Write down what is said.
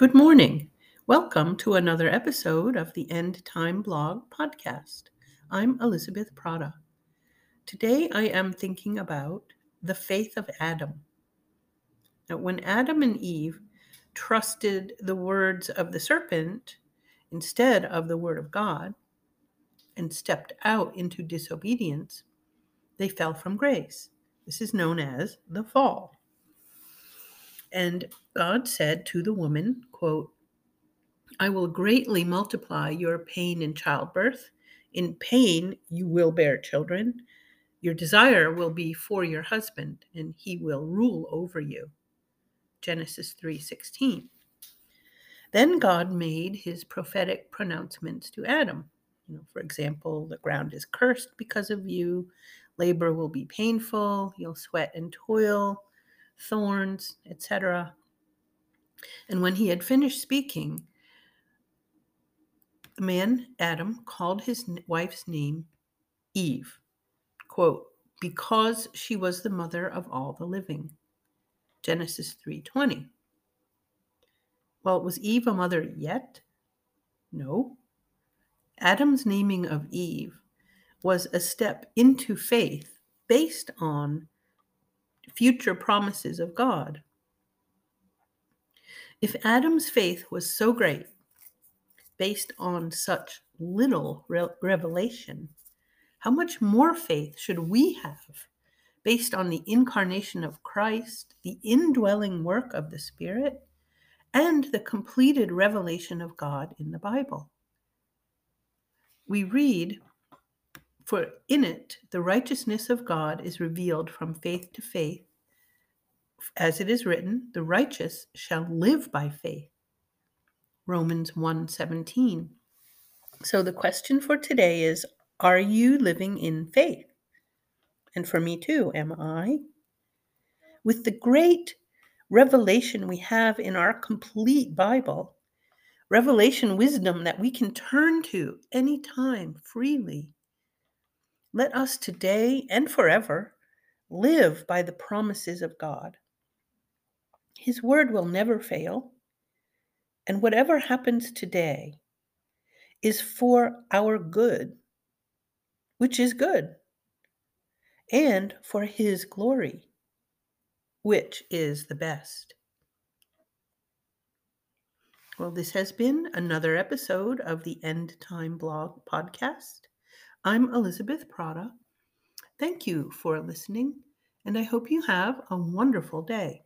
Good morning. Welcome to another episode of the End Time Blog podcast. I'm Elizabeth Prata. Today I am thinking about the faith of Adam. Now, when Adam and Eve trusted the words of the serpent instead of the word of God and stepped out into disobedience, they fell from grace. This is known as the fall. And God said to the woman, quote, I will greatly multiply your pain in childbirth. In pain you will bear children. Your desire will be for your husband, and he will rule over you. Genesis 3:16. Then God made his prophetic pronouncements to Adam. You know, for example, the ground is cursed because of you. Labor will be painful. You'll sweat and toil thorns, etc. And when he had finished speaking, the man, Adam, called his wife's name Eve, quote, because she was the mother of all the living. Genesis 3:20. Well, was Eve a mother yet? No. Adam's naming of Eve was a step into faith based on future promises of God. If Adam's faith was so great, based on such little re- revelation, how much more faith should we have based on the incarnation of Christ, the indwelling work of the Spirit, and the completed revelation of God in the Bible? We read for in it, the righteousness of God is revealed from faith to faith. As it is written, the righteous shall live by faith. Romans 1:17. So the question for today is are you living in faith? And for me too, am I? With the great revelation we have in our complete Bible, revelation wisdom that we can turn to anytime freely let us today and forever live by the promises of God. His word will never fail, and whatever happens today is for our good, which is good, and for His glory, which is the best. Well, this has been another episode of the End Time Blog podcast. I'm Elizabeth Prata. Thank you for listening, and I hope you have a wonderful day.